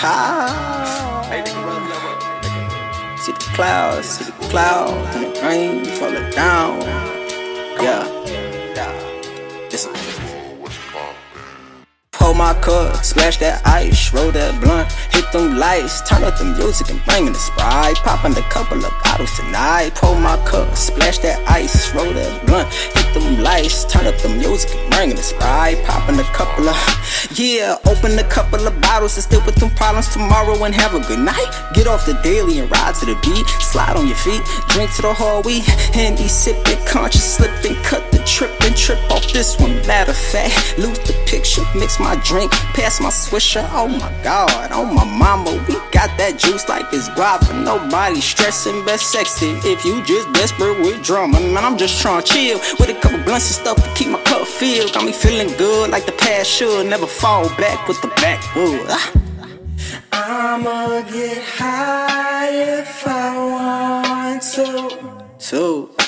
See the clouds, see the clouds, and the rain falling down. Yeah. Listen. Pull my cup, splash that ice, roll that blunt, hit them lights, turn up the music and bring in the sprite. Popping a couple of bottles tonight. Pull my cup, splash that ice, roll that blunt, turn up the music and bring in the sprite. Popping a couple of, yeah, open a couple of bottles and still with them problems tomorrow and have a good night. Get off the daily and ride to the beat, slide on your feet, drink to the whole week, handy sipping, conscious slipping, cut trip and trip off this one. Matter of fact, lose the picture, mix my drink, pass my swisher. Oh my god, oh my mama, we got that juice like it's guava. Nobody stressing, but sexy. If you just desperate with drama, man, I'm just trying to chill with a couple blunts and stuff to keep my cup filled. Got me feeling good like the past should. Never fall back with the backwood. Ah. I'ma get high if I want to. Two.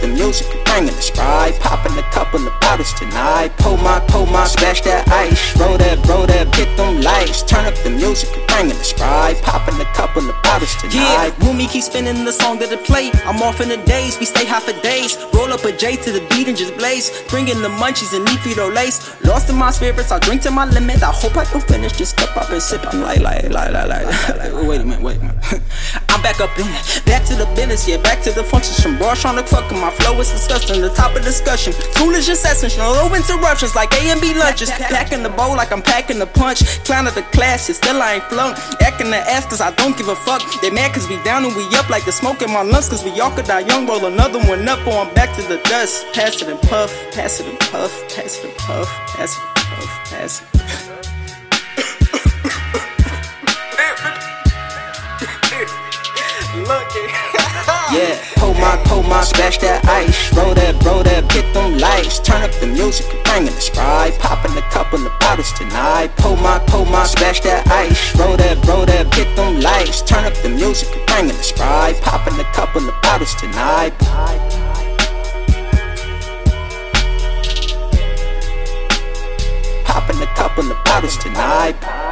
The music, bring in the sprite, popping a couple of bottles tonight. Pull my, pull my, splash that ice, roll that, roll that, hit them lights, turn up the music, bring in the sprite, popping a couple of bottles tonight. Yeah, Rumi keep spinning the song that it play. I'm off in the days, we stay high for days. Roll up a J to the beat and just blaze. Bringing the munchies and leafy lace. Lost in my spirits, I drink to my limit. I hope I can finish. Just step up and sip. I'm like, like, like, like, like, like wait a minute, wait a minute. I'm back up in it. Back to the business, yeah, back to the functions. From bars trying to fuck my flow is disgusting. The top of discussion. Foolish incessant, no interruptions like A and B lunches. Packing the bowl like I'm packing the punch. Clown of the class, yeah, still I ain't flunk. Acting the ass cause I don't give a fuck. They mad cause we down and we up like the smoke in my lungs cause we all could die young. Roll another one up or I'm back to the dust. Pass it and puff, pass it and puff, pass it and puff, pass it and puff, pass it. Yeah, pull my, pull my, splash that ice, roll that, roll that, hit them lights, turn up the music, bring in the sprite, popping a couple of bottles tonight. Pull my, pull my, splash that ice, roll that, roll that, hit them lights, turn up the music, bring in the sprite, popping a couple of bottles tonight. Popping a couple of bottles tonight.